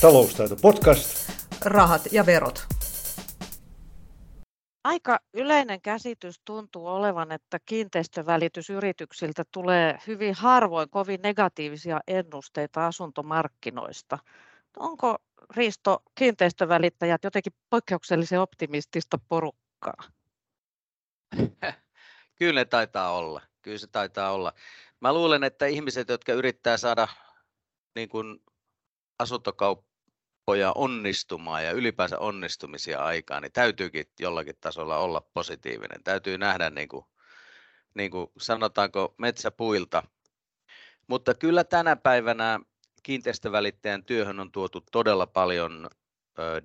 Taloustaito podcast. Rahat ja verot. Aika yleinen käsitys tuntuu olevan, että kiinteistövälitysyrityksiltä tulee hyvin harvoin kovin negatiivisia ennusteita asuntomarkkinoista. Onko Risto kiinteistövälittäjät jotenkin poikkeuksellisen optimistista porukkaa? Kyllä ne taitaa olla. Kyllä se taitaa olla. Mä luulen, että ihmiset, jotka yrittää saada niin kuin asuntokauppoja onnistumaan ja ylipäänsä onnistumisia aikaan, niin täytyykin jollakin tasolla olla positiivinen. Täytyy nähdä, niin kuin, niin kuin sanotaanko, metsäpuilta. Mutta kyllä tänä päivänä kiinteistövälittäjän työhön on tuotu todella paljon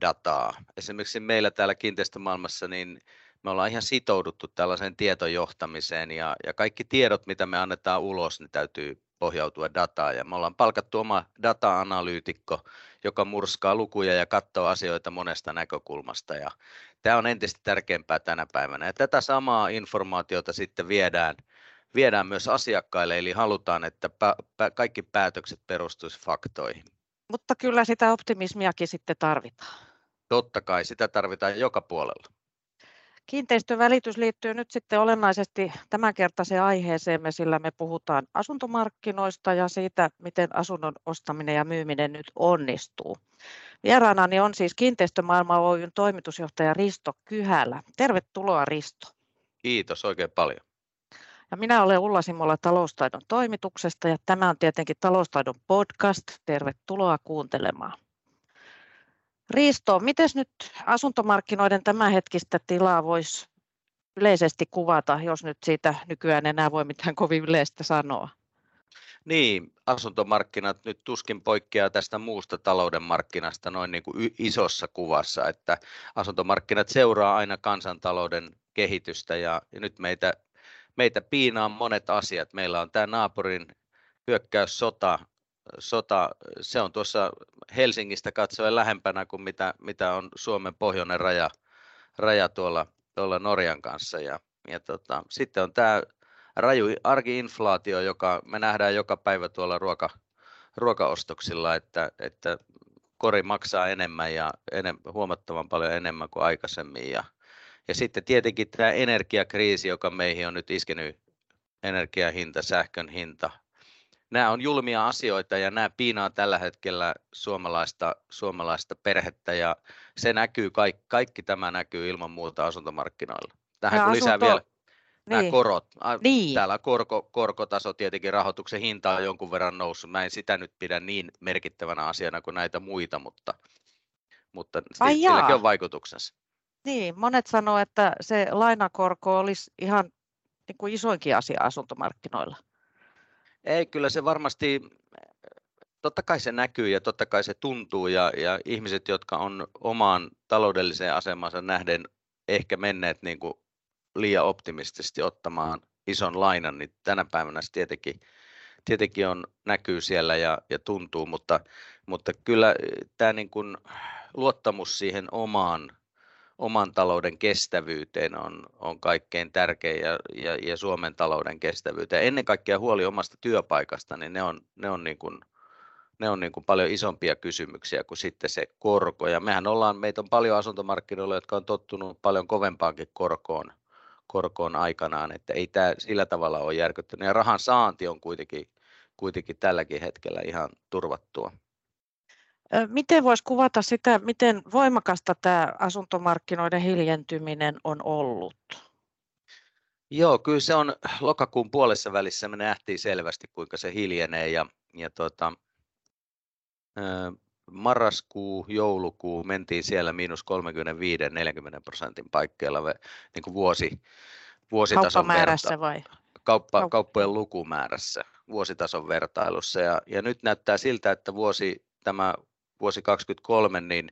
dataa. Esimerkiksi meillä täällä kiinteistömaailmassa, niin me ollaan ihan sitouduttu tällaiseen tietojohtamiseen ja, ja kaikki tiedot, mitä me annetaan ulos, niin täytyy pohjautua dataan. Ja me ollaan palkattu oma data-analyytikko, joka murskaa lukuja ja katsoo asioita monesta näkökulmasta. Ja tämä on entistä tärkeämpää tänä päivänä. Ja tätä samaa informaatiota sitten viedään, viedään myös asiakkaille, eli halutaan, että pä- pä- kaikki päätökset perustuisivat faktoihin. Mutta kyllä sitä optimismiakin sitten tarvitaan. Totta kai, sitä tarvitaan joka puolella. Kiinteistövälitys liittyy nyt sitten olennaisesti tämänkertaiseen aiheeseemme, sillä me puhutaan asuntomarkkinoista ja siitä, miten asunnon ostaminen ja myyminen nyt onnistuu. Vieraanani on siis Kiinteistömaailma Oyn toimitusjohtaja Risto Kyhälä. Tervetuloa Risto. Kiitos oikein paljon. Ja minä olen Ulla Simola taloustaidon toimituksesta ja tämä on tietenkin taloustaidon podcast. Tervetuloa kuuntelemaan. Riisto, miten nyt asuntomarkkinoiden tämänhetkistä tilaa voisi yleisesti kuvata, jos nyt siitä nykyään enää voi mitään kovin yleistä sanoa? Niin, asuntomarkkinat nyt tuskin poikkeaa tästä muusta talouden markkinasta noin niin kuin isossa kuvassa, että asuntomarkkinat seuraa aina kansantalouden kehitystä ja, nyt meitä, meitä piinaa monet asiat. Meillä on tämä naapurin hyökkäyssota sota, se on tuossa Helsingistä katsoen lähempänä kuin mitä, mitä on Suomen pohjoinen raja, raja tuolla, tuolla Norjan kanssa. Ja, ja tota, sitten on tämä raju arkiinflaatio, joka me nähdään joka päivä tuolla ruoka, ruokaostoksilla, että, että kori maksaa enemmän ja enem, huomattavan paljon enemmän kuin aikaisemmin. Ja, ja sitten tietenkin tämä energiakriisi, joka meihin on nyt iskenyt energiahinta, sähkön hinta, nämä on julmia asioita ja nämä piinaa tällä hetkellä suomalaista, suomalaista perhettä ja se näkyy, kaikki, kaikki tämä näkyy ilman muuta asuntomarkkinoilla. Tähän kun asunto... lisää vielä nämä niin. korot. Niin. Täällä korko, korkotaso tietenkin rahoituksen hinta on jonkun verran noussut. Mä en sitä nyt pidä niin merkittävänä asiana kuin näitä muita, mutta, mutta silläkin on vaikutuksensa. Niin, monet sanoo, että se lainakorko olisi ihan niin kuin isoinkin asia asuntomarkkinoilla. Ei, kyllä se varmasti, totta kai se näkyy ja totta kai se tuntuu ja, ja ihmiset, jotka on omaan taloudelliseen asemansa nähden ehkä menneet niin kuin liian optimistisesti ottamaan ison lainan, niin tänä päivänä se tietenkin, tietenkin on, näkyy siellä ja, ja tuntuu, mutta, mutta kyllä tämä niin kuin luottamus siihen omaan oman talouden kestävyyteen on, on kaikkein tärkein ja, ja, ja Suomen talouden kestävyyteen. Ennen kaikkea huoli omasta työpaikasta, niin ne on, ne on, niin kuin, ne on niin kuin paljon isompia kysymyksiä kuin sitten se korko. Ja mehän ollaan, meitä on paljon asuntomarkkinoilla, jotka on tottunut paljon kovempaankin korkoon, korkoon aikanaan, että ei tämä sillä tavalla ole järkyttynyt. Ja rahan saanti on kuitenkin, kuitenkin tälläkin hetkellä ihan turvattua. Miten voisi kuvata sitä, miten voimakasta tämä asuntomarkkinoiden hiljentyminen on ollut? Joo, kyllä se on lokakuun puolessa välissä me nähtiin selvästi, kuinka se hiljenee ja, ja tota, marraskuu, joulukuu mentiin siellä miinus 35-40 prosentin paikkeilla niin kuin vuosi, vuositason verta, vai? Kauppa, kauppojen lukumäärässä vuositason vertailussa ja, ja nyt näyttää siltä, että vuosi, tämä vuosi 2023, niin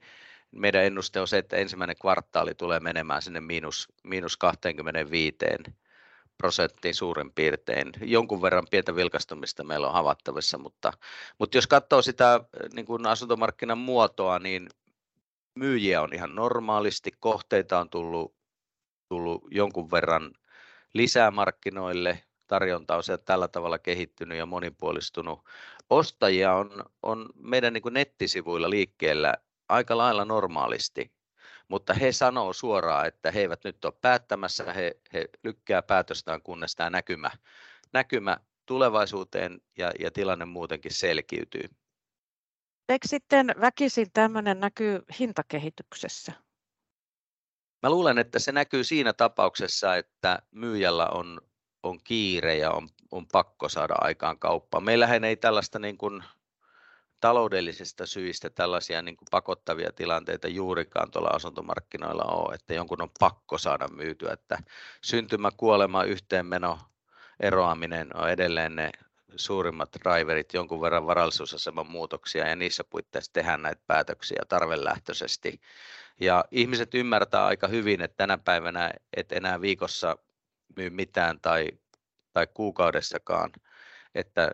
meidän ennuste on se, että ensimmäinen kvartaali tulee menemään sinne miinus, miinus 25 prosenttiin suurin piirtein. Jonkun verran pientä vilkastumista meillä on havaittavissa, mutta, mutta jos katsoo sitä niin kuin asuntomarkkinan muotoa, niin myyjiä on ihan normaalisti, kohteita on tullut, tullut jonkun verran lisää markkinoille, tarjonta on sieltä tällä tavalla kehittynyt ja monipuolistunut. Ostajia on, on meidän niin kuin nettisivuilla liikkeellä aika lailla normaalisti, mutta he sanoo suoraan, että he eivät nyt ole päättämässä, he, he lykkää päätöstään, kunnes tämä näkymä, näkymä tulevaisuuteen ja, ja tilanne muutenkin selkiytyy. Eikö sitten väkisin tämmöinen näkyy hintakehityksessä? Mä luulen, että se näkyy siinä tapauksessa, että myyjällä on, on kiire ja on, on pakko saada aikaan kauppaa. Meillähän ei tällaista niin kuin taloudellisista syistä tällaisia niin kuin pakottavia tilanteita juurikaan tuolla asuntomarkkinoilla ole, että jonkun on pakko saada myytyä, että syntymä, kuolema, yhteenmeno, eroaminen on edelleen ne suurimmat driverit, jonkun verran varallisuusaseman muutoksia ja niissä puitteissa tehdään näitä päätöksiä tarvelähtöisesti. Ja ihmiset ymmärtää aika hyvin, että tänä päivänä et enää viikossa myy mitään tai, tai kuukaudessakaan, että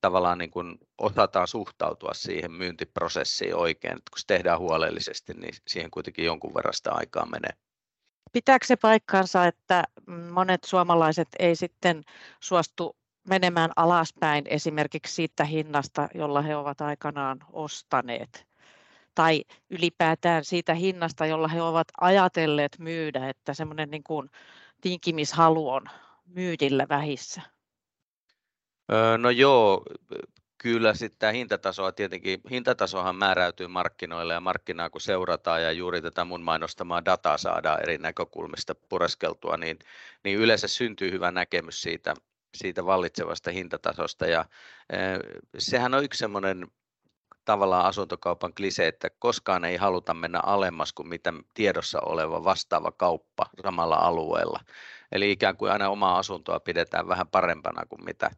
tavallaan niin kuin osataan suhtautua siihen myyntiprosessiin oikein, että kun se tehdään huolellisesti, niin siihen kuitenkin jonkun verran sitä aikaa menee. Pitääkö se paikkansa, että monet suomalaiset ei sitten suostu menemään alaspäin esimerkiksi siitä hinnasta, jolla he ovat aikanaan ostaneet? Tai ylipäätään siitä hinnasta, jolla he ovat ajatelleet myydä, että semmoinen niin kuin tinkimishalu on myydillä vähissä? No joo, kyllä sitten tämä hintatasoa tietenkin, hintatasohan määräytyy markkinoille ja markkinaa kun seurataan ja juuri tätä mun mainostamaa dataa saadaan eri näkökulmista pureskeltua, niin, niin yleensä syntyy hyvä näkemys siitä, siitä vallitsevasta hintatasosta ja eh, sehän on yksi semmoinen tavallaan asuntokaupan klise, että koskaan ei haluta mennä alemmas kuin mitä tiedossa oleva vastaava kauppa samalla alueella. Eli ikään kuin aina omaa asuntoa pidetään vähän parempana kuin mitä,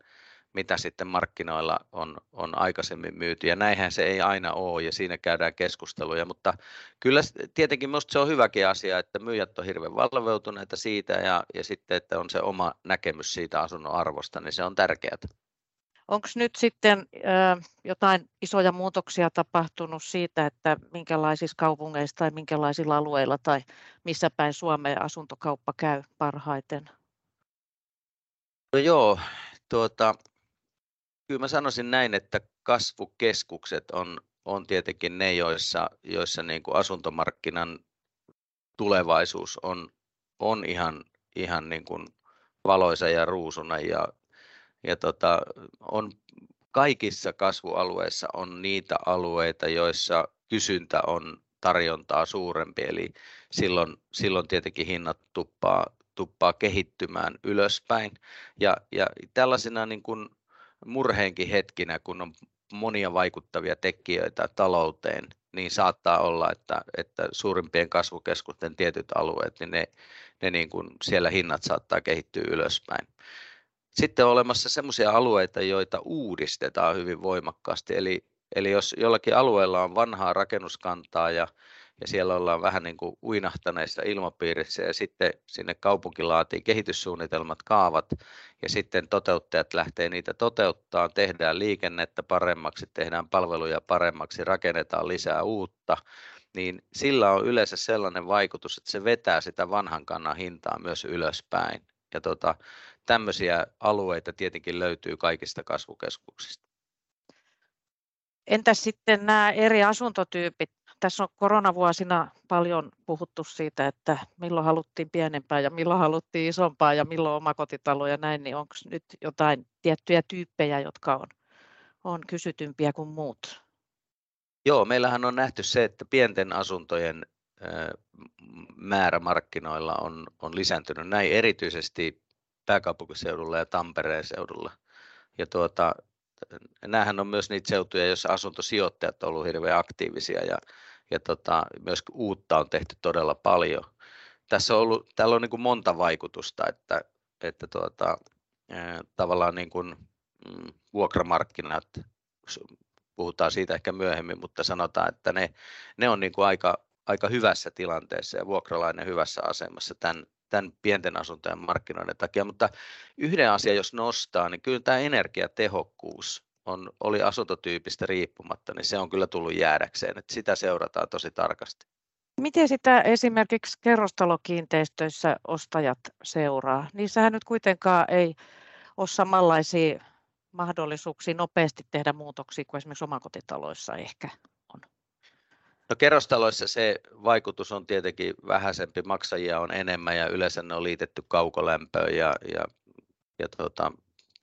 mitä sitten markkinoilla on, on aikaisemmin myyty. Ja näinhän se ei aina ole ja siinä käydään keskusteluja, mutta kyllä tietenkin minusta se on hyväkin asia, että myyjät on hirveän valveutuneita siitä ja, ja sitten, että on se oma näkemys siitä asunnon arvosta, niin se on tärkeää. Onko nyt sitten jotain isoja muutoksia tapahtunut siitä, että minkälaisissa kaupungeissa tai minkälaisilla alueilla tai missä päin Suomeen asuntokauppa käy parhaiten? No joo, tuota, kyllä mä sanoisin näin, että kasvukeskukset on, on tietenkin ne, joissa, joissa niin kuin asuntomarkkinan tulevaisuus on, on ihan, ihan niin kuin valoisa ja ruusuna ja, ja tota, on kaikissa kasvualueissa on niitä alueita, joissa kysyntä on tarjontaa suurempi, eli silloin, silloin tietenkin hinnat tuppaa, tuppaa kehittymään ylöspäin. Ja, ja tällaisina niin kuin murheenkin hetkinä, kun on monia vaikuttavia tekijöitä talouteen, niin saattaa olla, että, että suurimpien kasvukeskusten tietyt alueet, niin ne, ne niin kuin siellä hinnat saattaa kehittyä ylöspäin. Sitten on olemassa sellaisia alueita, joita uudistetaan hyvin voimakkaasti. Eli, eli jos jollakin alueella on vanhaa rakennuskantaa ja, ja siellä ollaan vähän niin kuin uinahtaneissa ilmapiirissä ja sitten sinne kaupunki laatii kehityssuunnitelmat, kaavat ja sitten toteuttajat lähtee niitä toteuttaa, tehdään liikennettä paremmaksi, tehdään palveluja paremmaksi, rakennetaan lisää uutta, niin sillä on yleensä sellainen vaikutus, että se vetää sitä vanhan kannan hintaa myös ylöspäin. Ja tota, tämmöisiä alueita tietenkin löytyy kaikista kasvukeskuksista. Entäs sitten nämä eri asuntotyypit? Tässä on koronavuosina paljon puhuttu siitä, että milloin haluttiin pienempää ja milloin haluttiin isompaa ja milloin omakotitalo ja näin, niin onko nyt jotain tiettyjä tyyppejä, jotka on, on kysytympiä kuin muut? Joo, meillähän on nähty se, että pienten asuntojen määrä markkinoilla on, on lisääntynyt näin erityisesti pääkaupunkiseudulla ja Tampereen seudulla. Ja tuota, näähän on myös niitä seutuja, joissa asuntosijoittajat ovat olleet hirveän aktiivisia ja, ja tota, myös uutta on tehty todella paljon. Tässä on ollut, täällä on niin kuin monta vaikutusta, että, että tuota, tavallaan niin kuin, mm, vuokramarkkinat, puhutaan siitä ehkä myöhemmin, mutta sanotaan, että ne, ne on niin kuin aika, aika hyvässä tilanteessa ja vuokralainen hyvässä asemassa tämän, tämän pienten asuntojen markkinoiden takia, mutta yhden asian jos nostaa, niin kyllä tämä energiatehokkuus on, oli asuntotyypistä riippumatta, niin se on kyllä tullut jäädäkseen, että sitä seurataan tosi tarkasti. Miten sitä esimerkiksi kerrostalokiinteistöissä ostajat seuraa? Niissähän nyt kuitenkaan ei ole samanlaisia mahdollisuuksia nopeasti tehdä muutoksia kuin esimerkiksi omakotitaloissa ehkä? No kerrostaloissa se vaikutus on tietenkin vähäisempi, maksajia on enemmän ja yleensä ne on liitetty kaukolämpöön ja, ja, ja tota,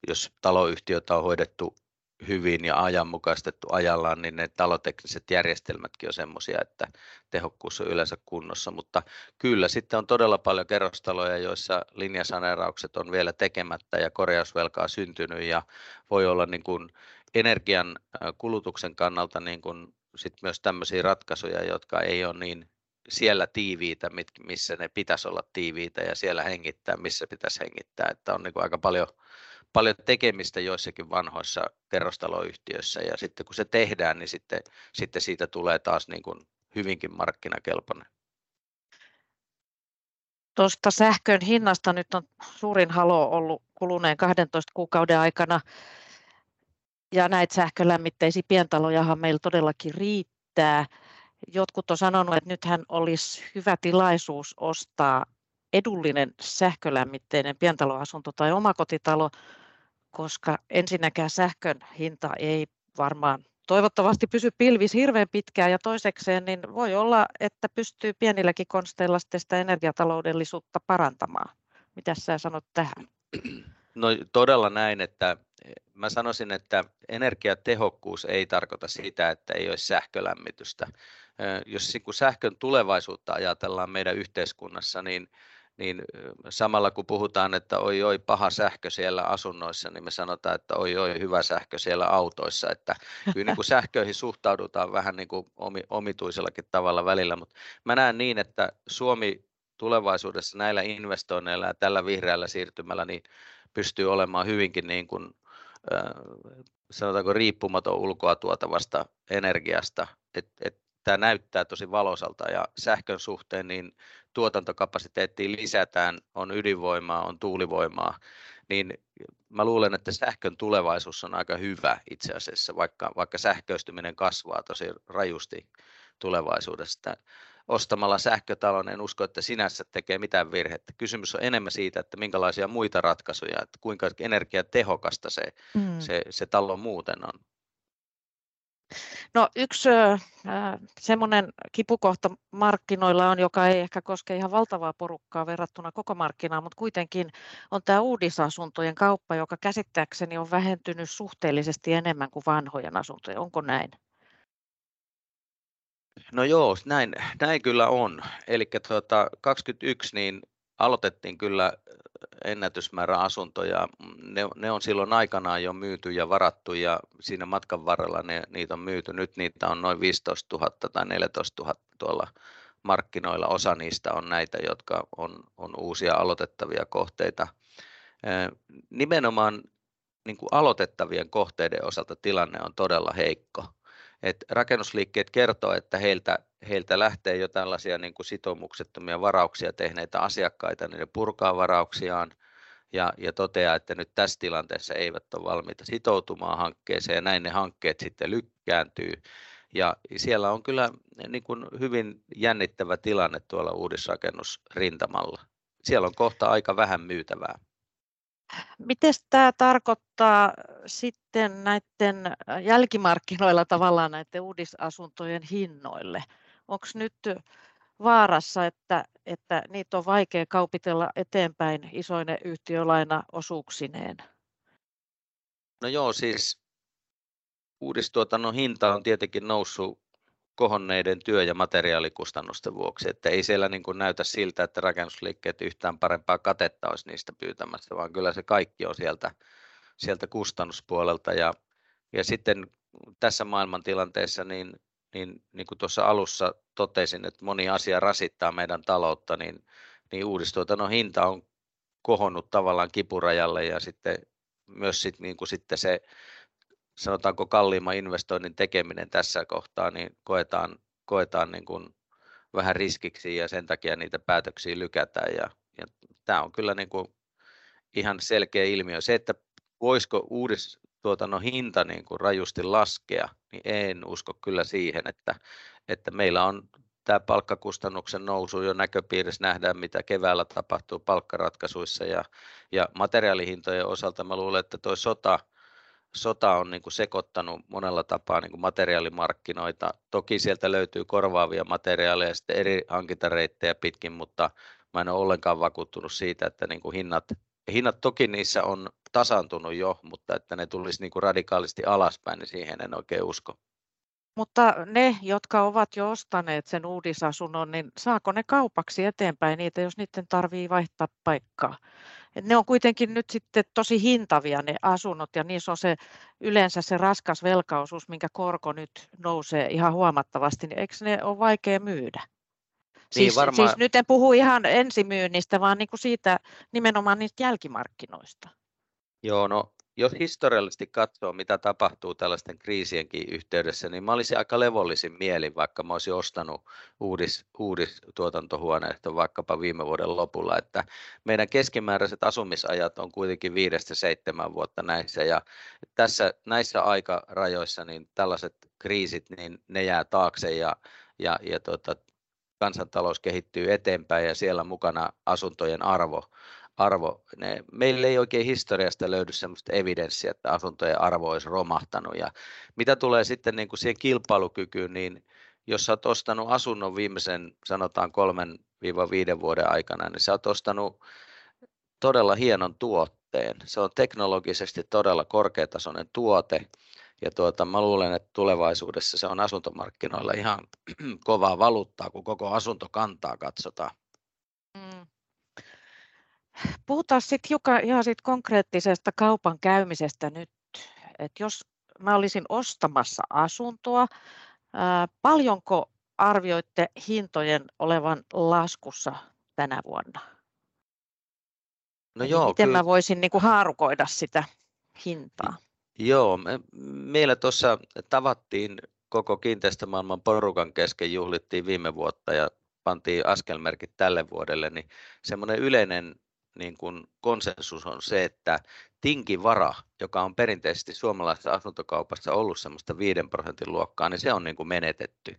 jos taloyhtiötä on hoidettu hyvin ja ajanmukaistettu ajallaan, niin ne talotekniset järjestelmätkin on semmoisia, että tehokkuus on yleensä kunnossa, mutta kyllä sitten on todella paljon kerrostaloja, joissa linjasaneeraukset on vielä tekemättä ja korjausvelkaa syntynyt ja voi olla niin kuin energian kulutuksen kannalta niin kuin sit myös tämmöisiä ratkaisuja, jotka ei ole niin siellä tiiviitä, missä ne pitäisi olla tiiviitä ja siellä hengittää, missä pitäisi hengittää, että on niin kuin aika paljon paljon tekemistä joissakin vanhoissa kerrostaloyhtiöissä ja sitten kun se tehdään, niin sitten, sitten siitä tulee taas niin kuin hyvinkin markkinakelpoinen. Tuosta sähkön hinnasta nyt on suurin halo ollut kuluneen 12 kuukauden aikana ja näitä sähkölämmitteisiä pientalojahan meillä todellakin riittää. Jotkut on sanonut, että nythän olisi hyvä tilaisuus ostaa edullinen sähkölämmitteinen pientaloasunto tai omakotitalo, koska ensinnäkään sähkön hinta ei varmaan toivottavasti pysy pilvissä hirveän pitkään ja toisekseen niin voi olla, että pystyy pienilläkin konsteilla sitä energiataloudellisuutta parantamaan. Mitä sä sanot tähän? No todella näin, että mä sanoisin, että energiatehokkuus ei tarkoita sitä, että ei olisi sähkölämmitystä. Jos sähkön tulevaisuutta ajatellaan meidän yhteiskunnassa, niin niin samalla kun puhutaan, että oi oi paha sähkö siellä asunnoissa, niin me sanotaan, että oi oi hyvä sähkö siellä autoissa. Että kyllä niin kuin sähköihin suhtaudutaan vähän niin kuin omituisellakin tavalla välillä, mutta mä näen niin, että Suomi tulevaisuudessa näillä investoinneilla ja tällä vihreällä siirtymällä niin pystyy olemaan hyvinkin niin kuin, sanotaanko riippumaton ulkoa tuotavasta energiasta. Et, et tämä näyttää tosi valosalta ja sähkön suhteen niin tuotantokapasiteettiin lisätään, on ydinvoimaa, on tuulivoimaa, niin mä luulen, että sähkön tulevaisuus on aika hyvä itse asiassa, vaikka, vaikka sähköistyminen kasvaa tosi rajusti tulevaisuudesta. Ostamalla sähkötalon en usko, että sinänsä tekee mitään virhettä. Kysymys on enemmän siitä, että minkälaisia muita ratkaisuja, että kuinka energiatehokasta se, mm. se, se talo muuten on. No yksi äh, semmoinen kipukohta markkinoilla on, joka ei ehkä koske ihan valtavaa porukkaa verrattuna koko markkinaan, mutta kuitenkin on tämä uudisasuntojen kauppa, joka käsittääkseni on vähentynyt suhteellisesti enemmän kuin vanhojen asuntojen. Onko näin? No joo, näin, näin kyllä on. Eli tuota, 21 niin aloitettiin kyllä ennätysmäärä asuntoja. Ne, ne on silloin aikanaan jo myyty ja varattu ja siinä matkan varrella ne, niitä on myyty. Nyt niitä on noin 15 000 tai 14 000 tuolla markkinoilla. Osa niistä on näitä, jotka on, on uusia aloitettavia kohteita. Nimenomaan niin kuin aloitettavien kohteiden osalta tilanne on todella heikko. Et rakennusliikkeet kertoo, että heiltä, heiltä lähtee jo tällaisia niin kuin sitoumuksettomia varauksia tehneitä asiakkaita, niin ne purkaa varauksiaan ja, ja toteaa, että nyt tässä tilanteessa eivät ole valmiita sitoutumaan hankkeeseen ja näin ne hankkeet sitten lykkääntyy. Ja siellä on kyllä niin kuin hyvin jännittävä tilanne tuolla uudisrakennusrintamalla. Siellä on kohta aika vähän myytävää. Miten tämä tarkoittaa sitten näiden jälkimarkkinoilla tavallaan näiden uudisasuntojen hinnoille? Onko nyt vaarassa, että, että niitä on vaikea kaupitella eteenpäin isoine yhtiölainaosuuksineen? No joo, siis uudistuotannon hinta on tietenkin noussut kohonneiden työ- ja materiaalikustannusten vuoksi, että ei siellä niin kuin näytä siltä, että rakennusliikkeet yhtään parempaa katetta olisi niistä pyytämässä, vaan kyllä se kaikki on sieltä, sieltä kustannuspuolelta. Ja, ja sitten tässä maailmantilanteessa niin, niin, niin kuin tuossa alussa totesin, että moni asia rasittaa meidän taloutta, niin, niin uudistuotannon hinta on kohonnut tavallaan kipurajalle ja sitten myös sit, niin kuin sitten se sanotaanko kalliimman investoinnin tekeminen tässä kohtaa, niin koetaan, koetaan niin kuin vähän riskiksi ja sen takia niitä päätöksiä lykätään. Ja, ja tämä on kyllä niin kuin ihan selkeä ilmiö. Se, että voisiko uudistuotannon hinta niin kuin rajusti laskea, niin en usko kyllä siihen, että, että meillä on tämä palkkakustannuksen nousu jo näköpiirissä nähdään, mitä keväällä tapahtuu palkkaratkaisuissa ja, ja materiaalihintojen osalta mä luulen, että tuo sota, sota on niin kuin sekoittanut monella tapaa niin kuin materiaalimarkkinoita. Toki sieltä löytyy korvaavia materiaaleja sitten eri hankintareittejä pitkin, mutta mä en ole ollenkaan vakuuttunut siitä, että niin kuin hinnat, hinnat toki niissä on tasaantunut jo, mutta että ne tulisi niin kuin radikaalisti alaspäin, niin siihen en oikein usko. Mutta ne, jotka ovat jo ostaneet sen uudisasunnon, niin saako ne kaupaksi eteenpäin niitä, jos niiden tarvii vaihtaa paikkaa? Et ne on kuitenkin nyt sitten tosi hintavia ne asunnot ja niissä on se yleensä se raskas velkaosuus, minkä korko nyt nousee ihan huomattavasti, niin eikö ne ole vaikea myydä? Niin, siis, varmaan... siis nyt en puhu ihan ensimyynnistä, vaan niin kuin siitä nimenomaan niistä jälkimarkkinoista. Joo, no jos historiallisesti katsoo, mitä tapahtuu tällaisten kriisienkin yhteydessä, niin mä olisin aika levollisin mielin, vaikka mä olisin ostanut uudis, uudis tuotantohuoneesta vaikkapa viime vuoden lopulla, että meidän keskimääräiset asumisajat on kuitenkin viidestä seitsemän vuotta näissä, ja tässä näissä aikarajoissa niin tällaiset kriisit, niin ne jää taakse, ja, ja, ja tota, kansantalous kehittyy eteenpäin, ja siellä mukana asuntojen arvo, arvo. Ne, meillä ei oikein historiasta löydy sellaista evidenssiä, että asuntojen arvo olisi romahtanut. Ja mitä tulee sitten niin kuin siihen kilpailukykyyn, niin jos olet ostanut asunnon viimeisen sanotaan kolmen viiden vuoden aikana, niin sä oot ostanut todella hienon tuotteen. Se on teknologisesti todella korkeatasoinen tuote. Ja tuota, mä luulen, että tulevaisuudessa se on asuntomarkkinoilla ihan kovaa valuuttaa, kun koko asuntokantaa katsotaan. Puhutaan sitten hiukan ihan siitä konkreettisesta kaupan käymisestä nyt. Et jos mä olisin ostamassa asuntoa, ää, paljonko arvioitte hintojen olevan laskussa tänä vuonna? No joo, miten kyllä. mä voisin niin kuin haarukoida sitä hintaa? Joo, me, meillä tuossa tavattiin koko kiinteistömaailman porukan kesken, juhlittiin viime vuotta ja pantiin askelmerkit tälle vuodelle, niin semmoinen yleinen niin kuin konsensus on se, että tinkivara, joka on perinteisesti suomalaisessa asuntokaupassa ollut semmoista 5 prosentin luokkaa, niin se on niin kuin menetetty.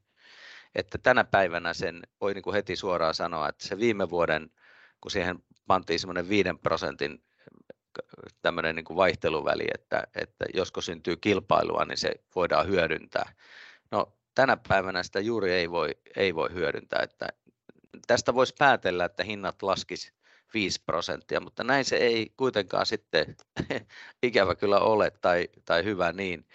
Että tänä päivänä sen voi niin kuin heti suoraan sanoa, että se viime vuoden, kun siihen pantiin semmoinen 5 prosentin tämmöinen niin kuin vaihteluväli, että, että josko syntyy kilpailua, niin se voidaan hyödyntää. No tänä päivänä sitä juuri ei voi, ei voi hyödyntää, että tästä voisi päätellä, että hinnat laskisi 5 prosenttia, mutta näin se ei kuitenkaan sitten ikävä kyllä ole tai, tai hyvä niin.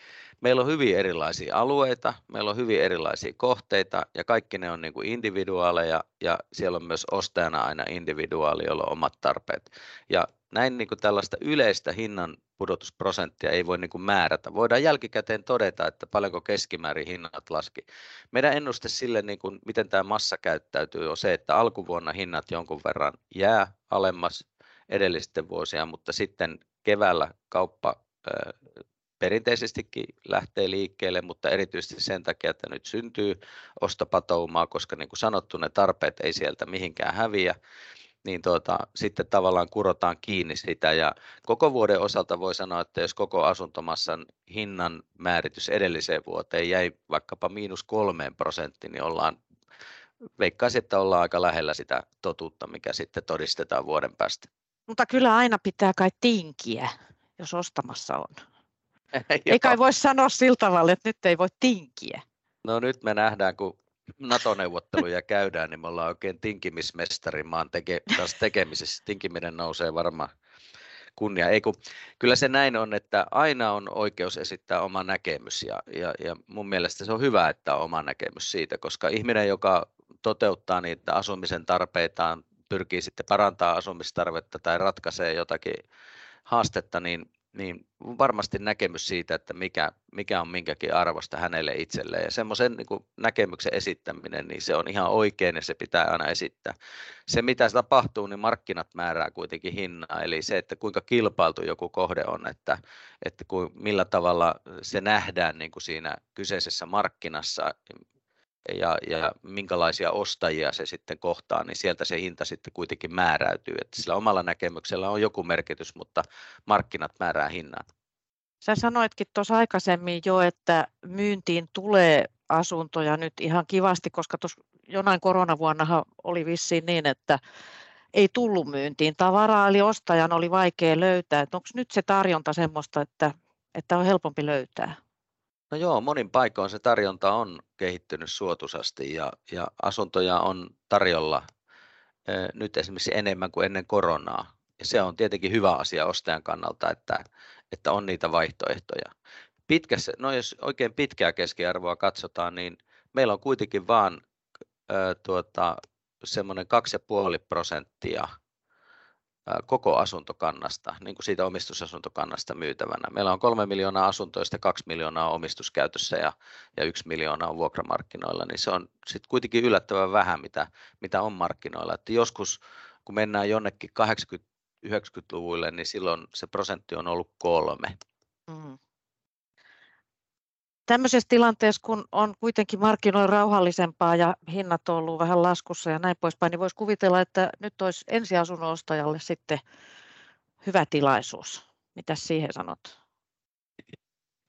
Meillä on hyvin erilaisia alueita, meillä on hyvin erilaisia kohteita ja kaikki ne on niin kuin individuaaleja ja siellä on myös ostajana aina individuaali, jolla on omat tarpeet. Ja näin niin kuin tällaista yleistä hinnan pudotusprosenttia ei voi niin kuin määrätä. Voidaan jälkikäteen todeta, että paljonko keskimäärin hinnat laski. Meidän ennuste sille, niin kuin, miten tämä massa käyttäytyy, on se, että alkuvuonna hinnat jonkun verran jää alemmas edellisten vuosia, mutta sitten keväällä kauppa perinteisestikin lähtee liikkeelle, mutta erityisesti sen takia, että nyt syntyy ostopatoumaa, koska niin kuin sanottu, ne tarpeet ei sieltä mihinkään häviä, niin tuota, sitten tavallaan kurotaan kiinni sitä. Ja koko vuoden osalta voi sanoa, että jos koko asuntomassan hinnan määritys edelliseen vuoteen jäi vaikkapa miinus kolmeen prosenttiin, niin ollaan, veikkaisin, että ollaan aika lähellä sitä totuutta, mikä sitten todistetaan vuoden päästä. Mutta kyllä aina pitää kai tinkiä, jos ostamassa on. ei kai voi sanoa sillä tavalla, että nyt ei voi tinkiä. No nyt me nähdään, kun NATO-neuvotteluja käydään, niin me ollaan oikein tinkimismestari maan teke, kanssa tekemisessä. Tinkiminen nousee varmaan kunnia. Ei kun, kyllä se näin on, että aina on oikeus esittää oma näkemys ja, ja, ja mun mielestä se on hyvä, että on oma näkemys siitä, koska ihminen, joka toteuttaa niitä asumisen tarpeitaan, pyrkii sitten parantaa asumistarvetta tai ratkaisee jotakin haastetta, niin niin varmasti näkemys siitä, että mikä, mikä on minkäkin arvosta hänelle itselleen. Ja semmoisen niin näkemyksen esittäminen, niin se on ihan oikein ja se pitää aina esittää. Se, mitä tapahtuu, niin markkinat määrää kuitenkin hinnan. Eli se, että kuinka kilpailtu joku kohde on, että, että kuin, millä tavalla se nähdään niin kuin siinä kyseisessä markkinassa, ja, ja minkälaisia ostajia se sitten kohtaa, niin sieltä se hinta sitten kuitenkin määräytyy. Että sillä omalla näkemyksellä on joku merkitys, mutta markkinat määrää hinnan. Sä sanoitkin tuossa aikaisemmin jo, että myyntiin tulee asuntoja nyt ihan kivasti, koska tuossa jonain koronavuonnahan oli vissiin niin, että ei tullut myyntiin tavaraa, eli ostajan oli vaikea löytää. Onko nyt se tarjonta semmoista, että, että on helpompi löytää? No joo, monin paikoin se tarjonta on kehittynyt suotuisasti ja, ja asuntoja on tarjolla eh, nyt esimerkiksi enemmän kuin ennen koronaa. Ja se on tietenkin hyvä asia ostajan kannalta, että, että on niitä vaihtoehtoja. Pitkässä, no jos oikein pitkää keskiarvoa katsotaan, niin meillä on kuitenkin vain tuota, semmoinen 2,5 prosenttia koko asuntokannasta, niin kuin siitä omistusasuntokannasta myytävänä. Meillä on kolme miljoonaa asuntoista, kaksi miljoonaa omistuskäytössä ja, ja yksi miljoonaa on vuokramarkkinoilla, niin se on sitten kuitenkin yllättävän vähän, mitä, mitä on markkinoilla. Että joskus, kun mennään jonnekin 80-90-luvuille, niin silloin se prosentti on ollut kolme. Mm tämmöisessä tilanteessa, kun on kuitenkin markkinoilla rauhallisempaa ja hinnat on ollut vähän laskussa ja näin poispäin, niin voisi kuvitella, että nyt olisi ensiasunnon ostajalle sitten hyvä tilaisuus. Mitä siihen sanot?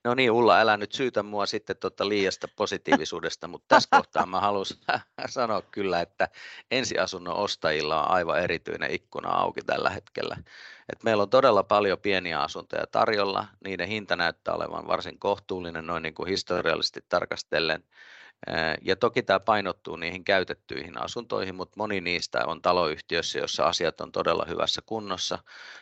No niin, Ulla, älä nyt syytä mua sitten tuota liiasta positiivisuudesta, mutta tässä kohtaa mä haluaisin sanoa kyllä, että ensiasunnon ostajilla on aivan erityinen ikkuna auki tällä hetkellä. Et meillä on todella paljon pieniä asuntoja tarjolla, niiden hinta näyttää olevan varsin kohtuullinen noin niin kuin historiallisesti tarkastellen. Ja toki tämä painottuu niihin käytettyihin asuntoihin, mutta moni niistä on taloyhtiössä, jossa asiat on todella hyvässä kunnossa.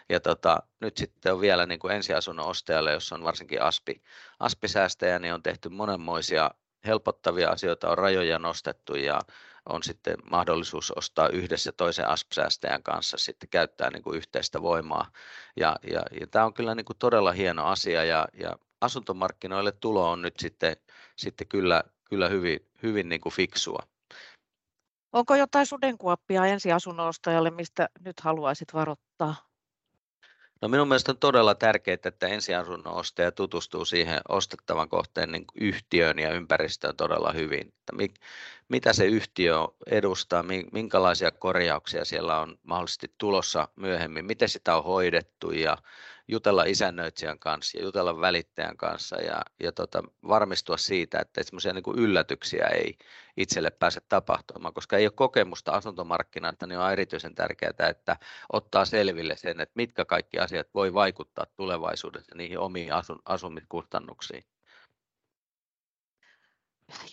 Ja tota, nyt sitten on vielä niin kuin ensiasunnon ostajalle, jos on varsinkin aspi, aspisäästäjä, niin on tehty monenmoisia helpottavia asioita, on rajoja nostettu ja on sitten mahdollisuus ostaa yhdessä toisen asp-säästäjän kanssa sitten käyttää niin kuin yhteistä voimaa. Ja, ja, ja tämä on kyllä niin kuin todella hieno asia ja, ja asuntomarkkinoille tulo on nyt sitten, sitten kyllä kyllä hyvin, hyvin niin kuin fiksua. Onko jotain sudenkuoppia ensiasunnon ostajalle, mistä nyt haluaisit varoittaa? No minun mielestä on todella tärkeää, että ensiasunnon ostaja tutustuu siihen ostettavan kohteen niin yhtiöön ja ympäristöön todella hyvin. Että mitä se yhtiö edustaa, minkälaisia korjauksia siellä on mahdollisesti tulossa myöhemmin, miten sitä on hoidettu ja jutella isännöitsijän kanssa ja jutella välittäjän kanssa ja, ja tota, varmistua siitä, että semmoisia niin yllätyksiä ei itselle pääse tapahtumaan, koska ei ole kokemusta asuntomarkkinalta, niin on erityisen tärkeää, että ottaa selville sen, että mitkä kaikki asiat voi vaikuttaa tulevaisuudessa niihin omiin asun, asumiskustannuksiin.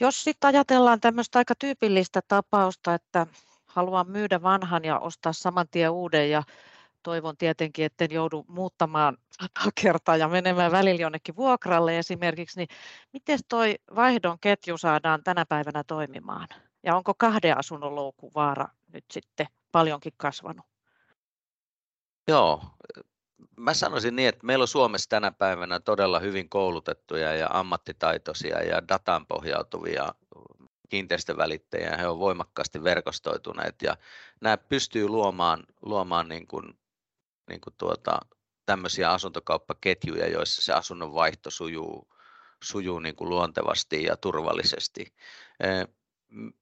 Jos sitten ajatellaan tämmöistä aika tyypillistä tapausta, että haluan myydä vanhan ja ostaa saman tien uuden ja toivon tietenkin, etten joudu muuttamaan sata kertaa ja menemään välillä jonnekin vuokralle esimerkiksi, niin miten toi vaihdon ketju saadaan tänä päivänä toimimaan? Ja onko kahden asunnon loukun vaara nyt sitten paljonkin kasvanut? Joo, mä sanoisin niin, että meillä on Suomessa tänä päivänä todella hyvin koulutettuja ja ammattitaitoisia ja dataan pohjautuvia kiinteistövälittäjiä. He ovat voimakkaasti verkostoituneet ja nämä pystyy luomaan, luomaan niin kuin niin kuin tuota, tämmöisiä asuntokauppaketjuja, joissa se asunnon vaihto sujuu, sujuu niin kuin luontevasti ja turvallisesti.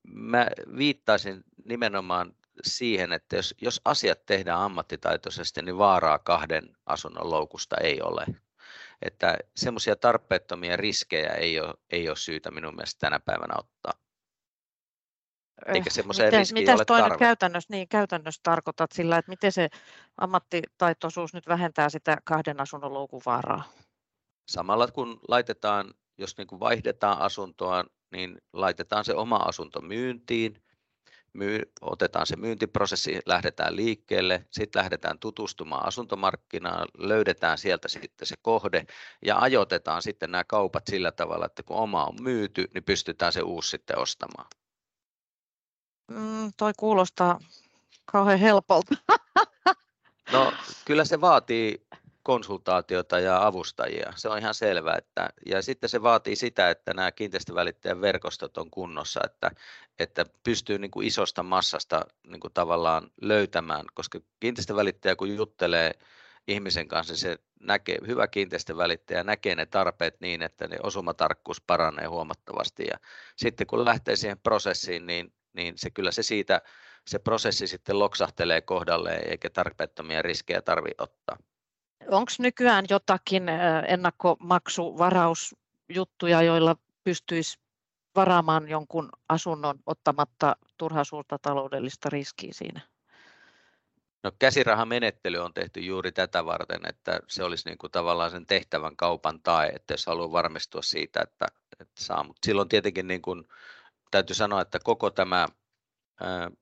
Mä viittaisin nimenomaan siihen, että jos, jos asiat tehdään ammattitaitoisesti, niin vaaraa kahden asunnon loukusta ei ole. Että semmoisia tarpeettomia riskejä ei ole, ei ole syytä minun mielestä tänä päivänä ottaa. Eikä semmoiseen miten, riskiin mitäs ole toi tarve. käytännössä, niin, käytännössä tarkoitat sillä, että miten se ammattitaitoisuus nyt vähentää sitä kahden asunnon loukun vaaraa? Samalla kun laitetaan, jos niin kuin vaihdetaan asuntoa, niin laitetaan se oma asunto myyntiin, myy, otetaan se myyntiprosessi, lähdetään liikkeelle, sitten lähdetään tutustumaan asuntomarkkinaan, löydetään sieltä sitten se kohde ja ajoitetaan sitten nämä kaupat sillä tavalla, että kun oma on myyty, niin pystytään se uusi sitten ostamaan. Mm, toi kuulostaa kauhean helpolta. No kyllä se vaatii konsultaatiota ja avustajia, se on ihan selvää. Että, ja sitten se vaatii sitä, että nämä kiinteistövälittäjän verkostot on kunnossa, että, että pystyy niin kuin isosta massasta niin kuin tavallaan löytämään, koska kiinteistövälittäjä kun juttelee ihmisen kanssa, se näkee, hyvä kiinteistövälittäjä näkee ne tarpeet niin, että ne osumatarkkuus paranee huomattavasti. Ja sitten kun lähtee siihen prosessiin, niin niin se kyllä se siitä, se prosessi sitten loksahtelee kohdalle eikä tarpeettomia riskejä tarvitse ottaa. Onko nykyään jotakin ennakkomaksuvarausjuttuja, joilla pystyisi varaamaan jonkun asunnon ottamatta turhaa suurta taloudellista riskiä siinä? No käsirahamenettely on tehty juuri tätä varten, että se olisi niin kuin tavallaan sen tehtävän kaupan tai, että jos haluaa varmistua siitä, että, että saa. Mutta silloin tietenkin niin kuin, täytyy sanoa, että koko tämä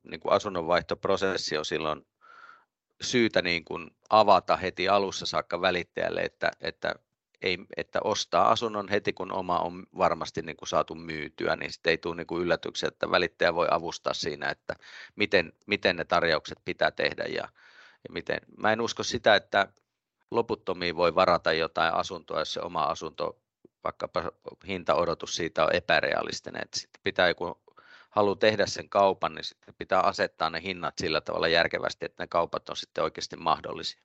niin kuin asunnonvaihtoprosessi on silloin syytä niin kuin avata heti alussa saakka välittäjälle, että, että ei, että ostaa asunnon heti kun oma on varmasti niin kuin saatu myytyä, niin sitten ei tule niin kuin yllätyksiä, että välittäjä voi avustaa siinä, että miten, miten ne tarjoukset pitää tehdä ja, ja miten. Mä en usko sitä, että loputtomiin voi varata jotain asuntoa, jos se oma asunto, vaikkapa hintaodotus siitä on epärealistinen, että sitten pitää kun haluaa tehdä sen kaupan, niin sitten pitää asettaa ne hinnat sillä tavalla järkevästi, että ne kaupat on sitten oikeasti mahdollisia.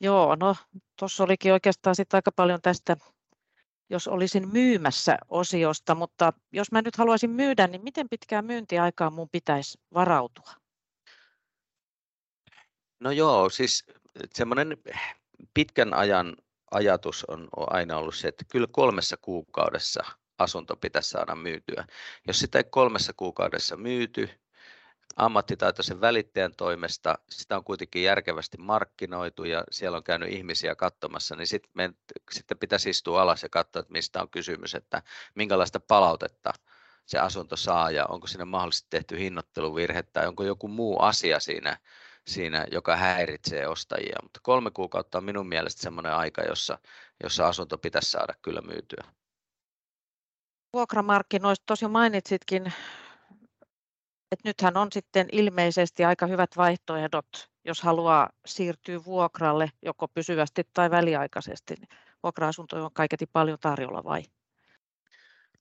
Joo, no tuossa olikin oikeastaan sitten aika paljon tästä, jos olisin myymässä osiosta, mutta jos mä nyt haluaisin myydä, niin miten pitkään myyntiaikaa mun pitäisi varautua? No joo, siis semmoinen pitkän ajan ajatus on aina ollut se, että kyllä kolmessa kuukaudessa asunto pitäisi saada myytyä. Jos sitä ei kolmessa kuukaudessa myyty, ammattitaitoisen välittäjän toimesta, sitä on kuitenkin järkevästi markkinoitu ja siellä on käynyt ihmisiä katsomassa, niin sitten, me, sitten pitäisi istua alas ja katsoa, että mistä on kysymys, että minkälaista palautetta se asunto saa ja onko siinä mahdollisesti tehty hinnoitteluvirhe tai onko joku muu asia siinä, siinä joka häiritsee ostajia. Mutta kolme kuukautta on minun mielestä sellainen aika, jossa, jossa asunto pitäisi saada kyllä myytyä. Vuokramarkkinoista tosiaan mainitsitkin että nythän on sitten ilmeisesti aika hyvät vaihtoehdot, jos haluaa siirtyä vuokralle joko pysyvästi tai väliaikaisesti. Niin vuokra-asuntoja on kaiketi paljon tarjolla vai?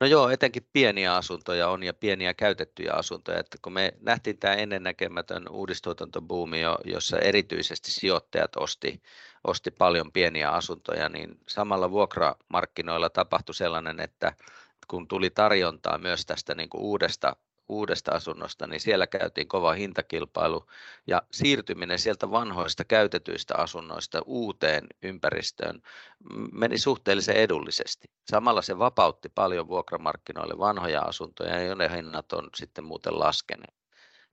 No joo, etenkin pieniä asuntoja on ja pieniä käytettyjä asuntoja. Että kun me nähtiin tämä ennennäkemätön uudistuotantobuumi, jossa erityisesti sijoittajat osti, osti paljon pieniä asuntoja, niin samalla vuokramarkkinoilla tapahtui sellainen, että kun tuli tarjontaa myös tästä niin kuin uudesta uudesta asunnosta, niin siellä käytiin kova hintakilpailu ja siirtyminen sieltä vanhoista käytetyistä asunnoista uuteen ympäristöön meni suhteellisen edullisesti. Samalla se vapautti paljon vuokramarkkinoille vanhoja asuntoja, joiden hinnat on sitten muuten laskeneet.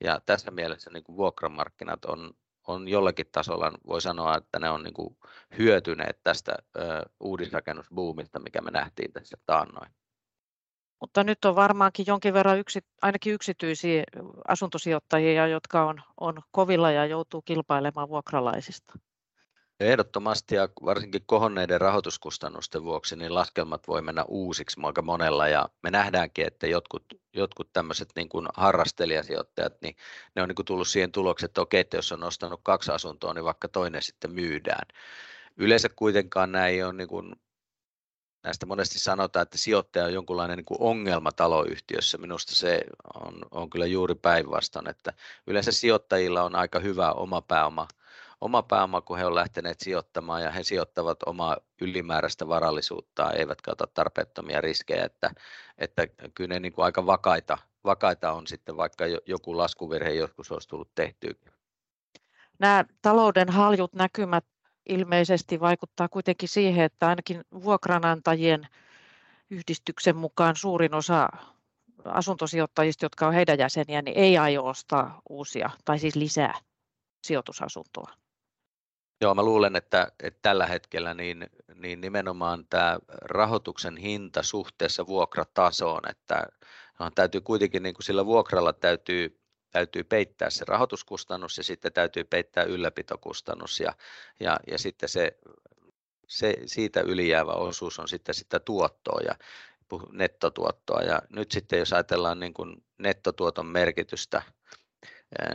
Ja tässä mielessä niin kuin vuokramarkkinat on, on jollakin tasolla, voi sanoa, että ne on niin kuin hyötyneet tästä ö, uudisrakennusbuumista, mikä me nähtiin tässä taannoin. Mutta nyt on varmaankin jonkin verran yksi, ainakin yksityisiä asuntosijoittajia, jotka on, on kovilla ja joutuu kilpailemaan vuokralaisista. Ehdottomasti ja varsinkin kohonneiden rahoituskustannusten vuoksi niin laskelmat voi mennä uusiksi aika monella ja me nähdäänkin, että jotkut, jotkut tämmöiset niin kuin harrastelijasijoittajat, niin ne on niin kuin tullut siihen tulokseen, että okei, että jos on ostanut kaksi asuntoa, niin vaikka toinen sitten myydään. Yleensä kuitenkaan näin ei ole niin kuin näistä monesti sanotaan, että sijoittaja on jonkunlainen niin kuin ongelma taloyhtiössä. Minusta se on, on kyllä juuri päinvastoin, että yleensä sijoittajilla on aika hyvä oma pääoma, oma pääoma, kun he ovat lähteneet sijoittamaan ja he sijoittavat omaa ylimääräistä varallisuutta, eivätkä ota tarpeettomia riskejä, että, että kyllä ne niin kuin aika vakaita, vakaita on sitten, vaikka joku laskuvirhe joskus olisi tullut tehtyä. Nämä talouden haljut näkymät ilmeisesti vaikuttaa kuitenkin siihen, että ainakin vuokranantajien yhdistyksen mukaan suurin osa asuntosijoittajista, jotka on heidän jäseniä, niin ei aio ostaa uusia tai siis lisää sijoitusasuntoa. Joo, mä luulen, että, että tällä hetkellä niin, niin nimenomaan tämä rahoituksen hinta suhteessa vuokratasoon, että täytyy kuitenkin niin kuin sillä vuokralla täytyy täytyy peittää se rahoituskustannus ja sitten täytyy peittää ylläpitokustannus ja, ja, ja sitten se, se, siitä ylijäävä osuus on sitten sitä tuottoa ja nettotuottoa. Ja nyt sitten jos ajatellaan niin kuin nettotuoton merkitystä,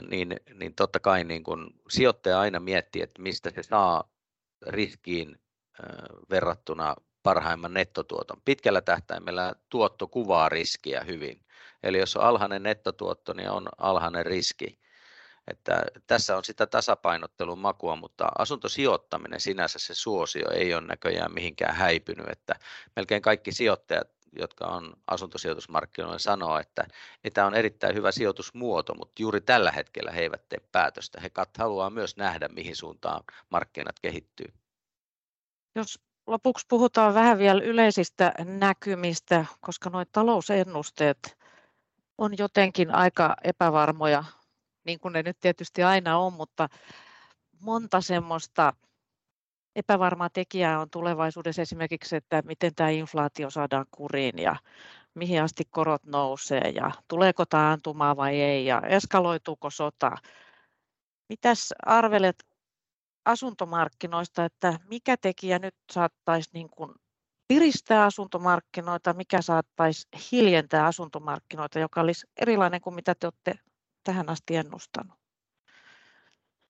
niin, niin totta kai niin kuin sijoittaja aina miettii, että mistä se saa riskiin verrattuna parhaimman nettotuoton. Pitkällä tähtäimellä tuotto kuvaa riskiä hyvin. Eli jos on alhainen nettotuotto, niin on alhainen riski. Että tässä on sitä tasapainottelun makua, mutta asuntosijoittaminen sinänsä se suosio ei ole näköjään mihinkään häipynyt. Että melkein kaikki sijoittajat, jotka on asuntosijoitusmarkkinoilla, sanoo, että, että tämä on erittäin hyvä sijoitusmuoto, mutta juuri tällä hetkellä he eivät tee päätöstä. He haluaa myös nähdä, mihin suuntaan markkinat kehittyy. Jos lopuksi puhutaan vähän vielä yleisistä näkymistä, koska nuo talousennusteet on jotenkin aika epävarmoja, niin kuin ne nyt tietysti aina on, mutta monta semmoista epävarmaa tekijää on tulevaisuudessa esimerkiksi, että miten tämä inflaatio saadaan kuriin ja mihin asti korot nousee ja tuleeko taantumaa vai ei ja eskaloituuko sota. Mitäs arvelet asuntomarkkinoista, että mikä tekijä nyt saattaisi niin kuin piristää asuntomarkkinoita, mikä saattaisi hiljentää asuntomarkkinoita, joka olisi erilainen kuin mitä te olette tähän asti ennustanut?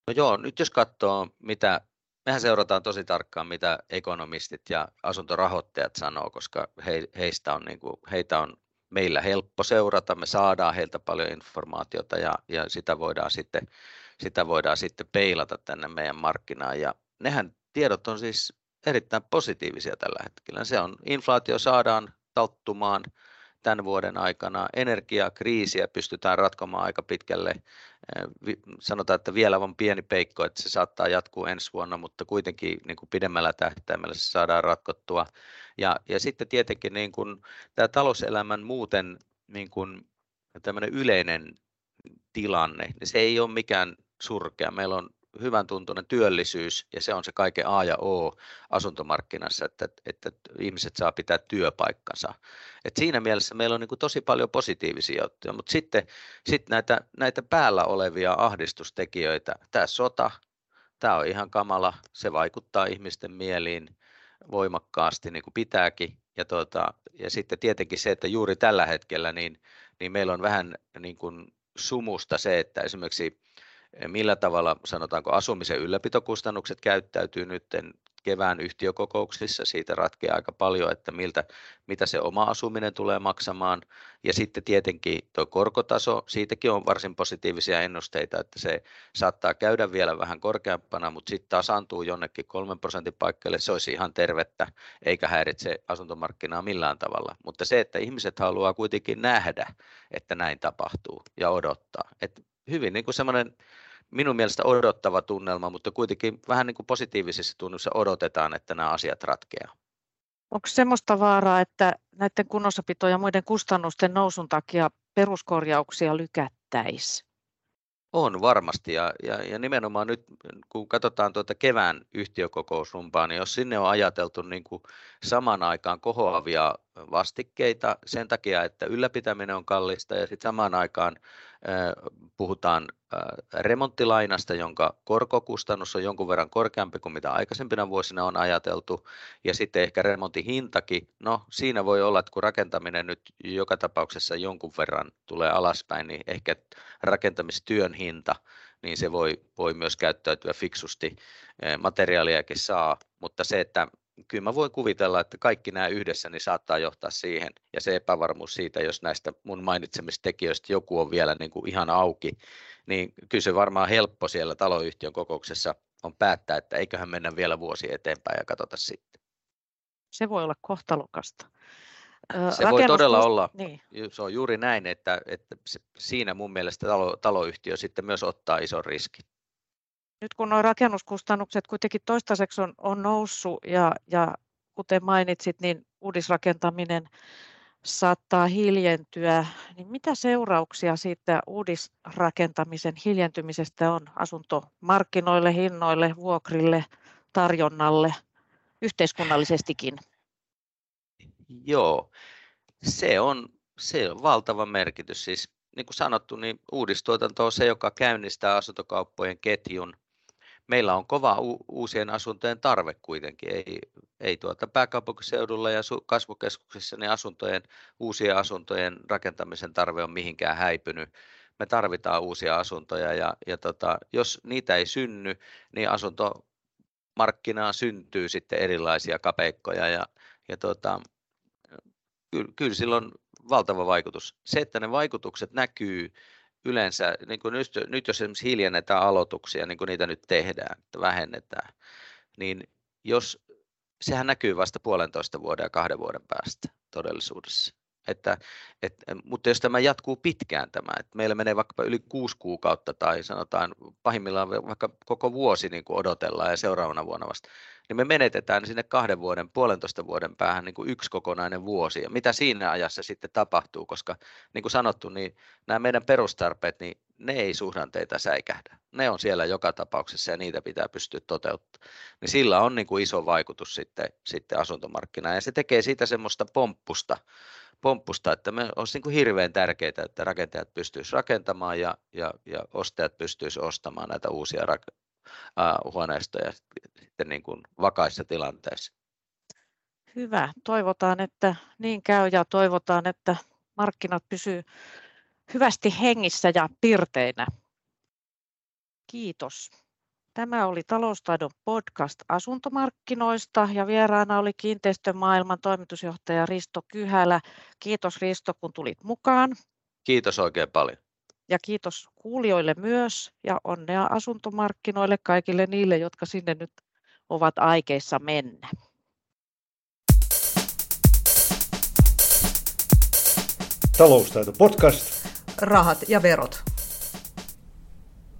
No joo, nyt jos katsoo, mitä mehän seurataan tosi tarkkaan, mitä ekonomistit ja asuntorahoittajat sanoo, koska he, heistä on, niin kuin, heitä on meillä helppo seurata, me saadaan heiltä paljon informaatiota ja, ja sitä, voidaan sitten, sitä voidaan sitten peilata tänne meidän markkinaan. Ja nehän tiedot on siis erittäin positiivisia tällä hetkellä. Se on, inflaatio saadaan talttumaan, tämän vuoden aikana. Energiakriisiä pystytään ratkomaan aika pitkälle. Sanotaan, että vielä on pieni peikko, että se saattaa jatkuu ensi vuonna, mutta kuitenkin niin kuin pidemmällä tähtäimellä se saadaan ratkottua. Ja, ja sitten tietenkin niin kuin, tämä talouselämän muuten niin kuin, yleinen tilanne, niin se ei ole mikään surkea. Meillä on hyvän tuntuinen työllisyys ja se on se kaiken A ja O asuntomarkkinassa, että, että ihmiset saa pitää työpaikkansa. Et siinä mielessä meillä on niin kuin tosi paljon positiivisia juttuja, mutta sitten sit näitä, näitä päällä olevia ahdistustekijöitä, tämä sota, tämä on ihan kamala, se vaikuttaa ihmisten mieliin voimakkaasti niin kuin pitääkin. Ja, tuota, ja sitten tietenkin se, että juuri tällä hetkellä niin, niin meillä on vähän niin kuin sumusta se, että esimerkiksi millä tavalla sanotaanko asumisen ylläpitokustannukset käyttäytyy nyt kevään yhtiökokouksissa. Siitä ratkeaa aika paljon, että miltä, mitä se oma asuminen tulee maksamaan. Ja sitten tietenkin tuo korkotaso, siitäkin on varsin positiivisia ennusteita, että se saattaa käydä vielä vähän korkeampana, mutta sitten tasaantuu jonnekin kolmen prosentin paikalle. Se olisi ihan tervettä, eikä häiritse asuntomarkkinaa millään tavalla. Mutta se, että ihmiset haluaa kuitenkin nähdä, että näin tapahtuu ja odottaa. Et hyvin niin kuin semmoinen minun mielestä odottava tunnelma, mutta kuitenkin vähän niin kuin positiivisessa tunnussa odotetaan, että nämä asiat ratkeaa. Onko semmoista vaaraa, että näiden kunnossapito- ja muiden kustannusten nousun takia peruskorjauksia lykättäisiin? On varmasti ja, ja, ja nimenomaan nyt kun katsotaan tuota kevään yhtiökokousrumpaa, niin jos sinne on ajateltu niin kuin saman aikaan kohoavia vastikkeita sen takia, että ylläpitäminen on kallista ja sitten samaan aikaan puhutaan remonttilainasta, jonka korkokustannus on jonkun verran korkeampi kuin mitä aikaisempina vuosina on ajateltu, ja sitten ehkä remontin hintakin, no siinä voi olla, että kun rakentaminen nyt joka tapauksessa jonkun verran tulee alaspäin, niin ehkä rakentamistyön hinta, niin se voi, voi myös käyttäytyä fiksusti, materiaaliakin saa, mutta se, että kyllä mä voin kuvitella, että kaikki nämä yhdessä niin saattaa johtaa siihen, ja se epävarmuus siitä, jos näistä mun mainitsemista tekijöistä joku on vielä niin kuin ihan auki, niin kyllä se varmaan helppo siellä taloyhtiön kokouksessa on päättää, että eiköhän mennä vielä vuosi eteenpäin ja katsota sitten. Se voi olla kohtalokasta. Se voi todella olla, niin. se on juuri näin, että, että siinä mun mielestä talo, taloyhtiö sitten myös ottaa ison riskin nyt kun nuo rakennuskustannukset kuitenkin toistaiseksi on, on noussut ja, ja kuten mainitsit, niin uudisrakentaminen saattaa hiljentyä, niin mitä seurauksia siitä uudisrakentamisen hiljentymisestä on asuntomarkkinoille, hinnoille, vuokrille, tarjonnalle, yhteiskunnallisestikin? Joo, se on, se on valtava merkitys. Siis niin kuin sanottu, niin uudistuotanto on se, joka käynnistää asuntokauppojen ketjun meillä on kova u- uusien asuntojen tarve kuitenkin. Ei, ei tuota pääkaupunkiseudulla ja su- kasvukeskuksissa niin asuntojen, uusien asuntojen rakentamisen tarve on mihinkään häipynyt. Me tarvitaan uusia asuntoja ja, ja tota, jos niitä ei synny, niin asuntomarkkinaan syntyy sitten erilaisia kapeikkoja ja, ja tota, kyllä, kyllä sillä on valtava vaikutus. Se, että ne vaikutukset näkyy yleensä, niin kuin nyt, nyt jos esimerkiksi hiljennetään aloituksia, niin kuin niitä nyt tehdään, että vähennetään, niin jos, sehän näkyy vasta puolentoista vuoden ja kahden vuoden päästä todellisuudessa. Että, et, mutta jos tämä jatkuu pitkään tämä, että meillä menee vaikka yli kuusi kuukautta tai sanotaan pahimmillaan vaikka koko vuosi niin kuin odotellaan ja seuraavana vuonna vasta, niin me menetetään sinne kahden vuoden, puolentoista vuoden päähän niin kuin yksi kokonainen vuosi. Ja mitä siinä ajassa sitten tapahtuu, koska niin kuin sanottu, niin nämä meidän perustarpeet, niin ne ei suhdanteita säikähdä. Ne on siellä joka tapauksessa ja niitä pitää pystyä toteuttamaan. Niin sillä on niin kuin iso vaikutus sitten, sitten asuntomarkkinaan ja se tekee siitä semmoista pomppusta, pomppusta että me olisi niin kuin hirveän tärkeää, että rakentajat pystyisivät rakentamaan ja, ja, ja ostajat pystyisivät ostamaan näitä uusia rak- äh, huoneistoja sitten niin kuin vakaissa tilanteissa. Hyvä. Toivotaan, että niin käy ja toivotaan, että markkinat pysyy hyvästi hengissä ja pirteinä. Kiitos. Tämä oli taloustaidon podcast asuntomarkkinoista ja vieraana oli kiinteistömaailman toimitusjohtaja Risto Kyhälä. Kiitos Risto, kun tulit mukaan. Kiitos oikein paljon. Ja kiitos kuulijoille myös ja onnea asuntomarkkinoille kaikille niille, jotka sinne nyt ovat aikeissa mennä. Taloustaito podcast. Rahat ja verot.